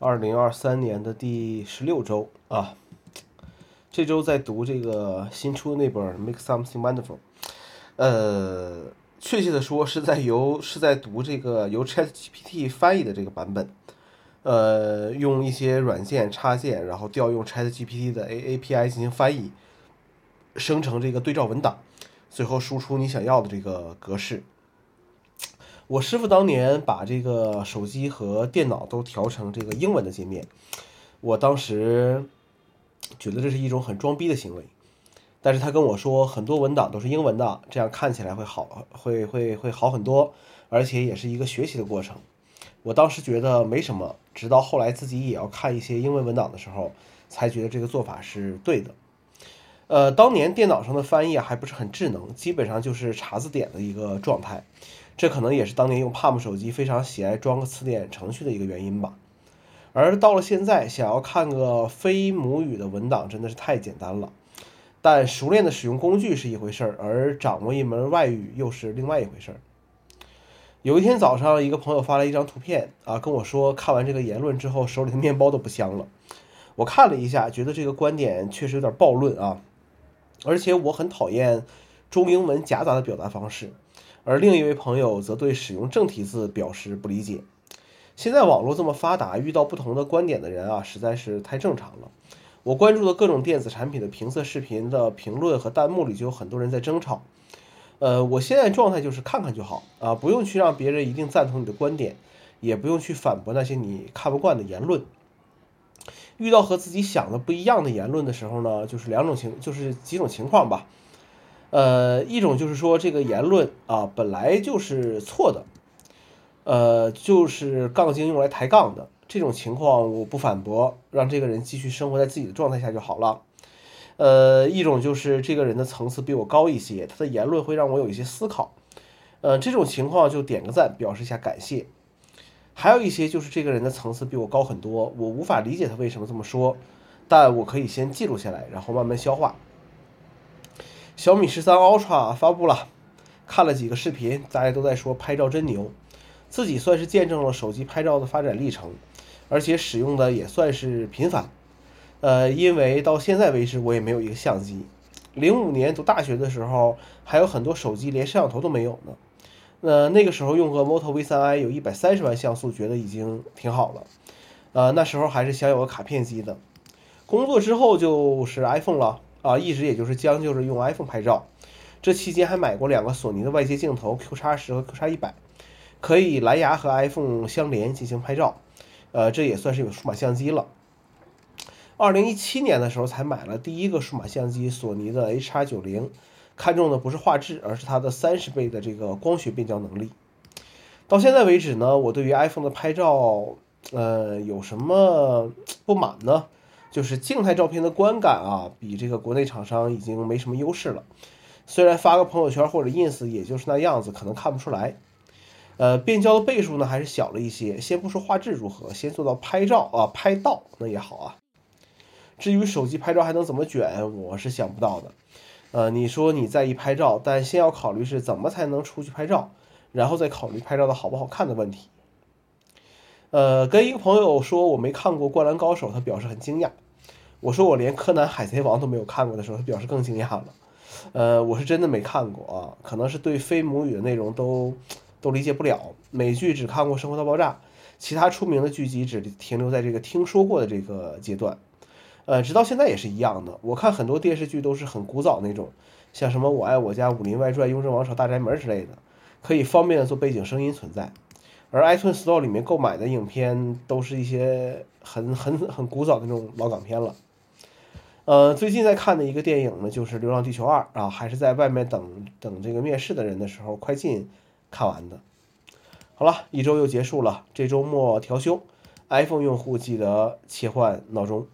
二零二三年的第十六周。啊，这周在读这个新出的那本《Make Something Wonderful》，呃，确切的说是在由是在读这个由 ChatGPT 翻译的这个版本，呃，用一些软件插件，然后调用 ChatGPT 的 A A P I 进行翻译，生成这个对照文档，最后输出你想要的这个格式。我师傅当年把这个手机和电脑都调成这个英文的界面，我当时觉得这是一种很装逼的行为，但是他跟我说很多文档都是英文的，这样看起来会好，会会会好很多，而且也是一个学习的过程。我当时觉得没什么，直到后来自己也要看一些英文文档的时候，才觉得这个做法是对的。呃，当年电脑上的翻译还不是很智能，基本上就是查字典的一个状态。这可能也是当年用 Palm 手机非常喜爱装个词典程序的一个原因吧。而到了现在，想要看个非母语的文档真的是太简单了。但熟练的使用工具是一回事儿，而掌握一门外语又是另外一回事儿。有一天早上，一个朋友发来一张图片啊，跟我说看完这个言论之后，手里的面包都不香了。我看了一下，觉得这个观点确实有点暴论啊，而且我很讨厌中英文夹杂的表达方式。而另一位朋友则对使用正体字表示不理解。现在网络这么发达，遇到不同的观点的人啊，实在是太正常了。我关注的各种电子产品的评测视频的评论和弹幕里，就有很多人在争吵。呃，我现在状态就是看看就好啊，不用去让别人一定赞同你的观点，也不用去反驳那些你看不惯的言论。遇到和自己想的不一样的言论的时候呢，就是两种情，就是几种情况吧。呃，一种就是说这个言论啊本来就是错的，呃，就是杠精用来抬杠的这种情况，我不反驳，让这个人继续生活在自己的状态下就好了。呃，一种就是这个人的层次比我高一些，他的言论会让我有一些思考，呃，这种情况就点个赞，表示一下感谢。还有一些就是这个人的层次比我高很多，我无法理解他为什么这么说，但我可以先记录下来，然后慢慢消化。小米十三 Ultra 发布了，看了几个视频，大家都在说拍照真牛，自己算是见证了手机拍照的发展历程，而且使用的也算是频繁。呃，因为到现在为止我也没有一个相机，零五年读大学的时候，还有很多手机连摄像头都没有呢。呃，那个时候用个 Moto V3i 有一百三十万像素，觉得已经挺好了。呃，那时候还是想有个卡片机的。工作之后就是 iPhone 了。啊，一直也就是将就着用 iPhone 拍照，这期间还买过两个索尼的外接镜头 Q 叉十和 Q 叉一百，可以蓝牙和 iPhone 相连进行拍照，呃，这也算是有数码相机了。二零一七年的时候才买了第一个数码相机，索尼的 H 叉九零，看中的不是画质，而是它的三十倍的这个光学变焦能力。到现在为止呢，我对于 iPhone 的拍照，呃，有什么不满呢？就是静态照片的观感啊，比这个国内厂商已经没什么优势了。虽然发个朋友圈或者 ins 也就是那样子，可能看不出来。呃，变焦的倍数呢还是小了一些。先不说画质如何，先做到拍照啊，拍到那也好啊。至于手机拍照还能怎么卷，我是想不到的。呃，你说你在意拍照，但先要考虑是怎么才能出去拍照，然后再考虑拍照的好不好看的问题。呃，跟一个朋友说我没看过《灌篮高手》，他表示很惊讶。我说我连《柯南》《海贼王》都没有看过的时候，他表示更惊讶了。呃，我是真的没看过啊，可能是对非母语的内容都都理解不了。美剧只看过《生活大爆炸》，其他出名的剧集只停留在这个听说过的这个阶段。呃，直到现在也是一样的。我看很多电视剧都是很古早那种，像什么《我爱我家》《武林外传》《雍正王朝大宅门》之类的，可以方便的做背景声音存在。而 iTunes Store 里面购买的影片都是一些很很很古早的那种老港片了。呃，最近在看的一个电影呢，就是《流浪地球二》啊，还是在外面等等这个面试的人的时候快进看完的。好了，一周又结束了，这周末调休，iPhone 用户记得切换闹钟。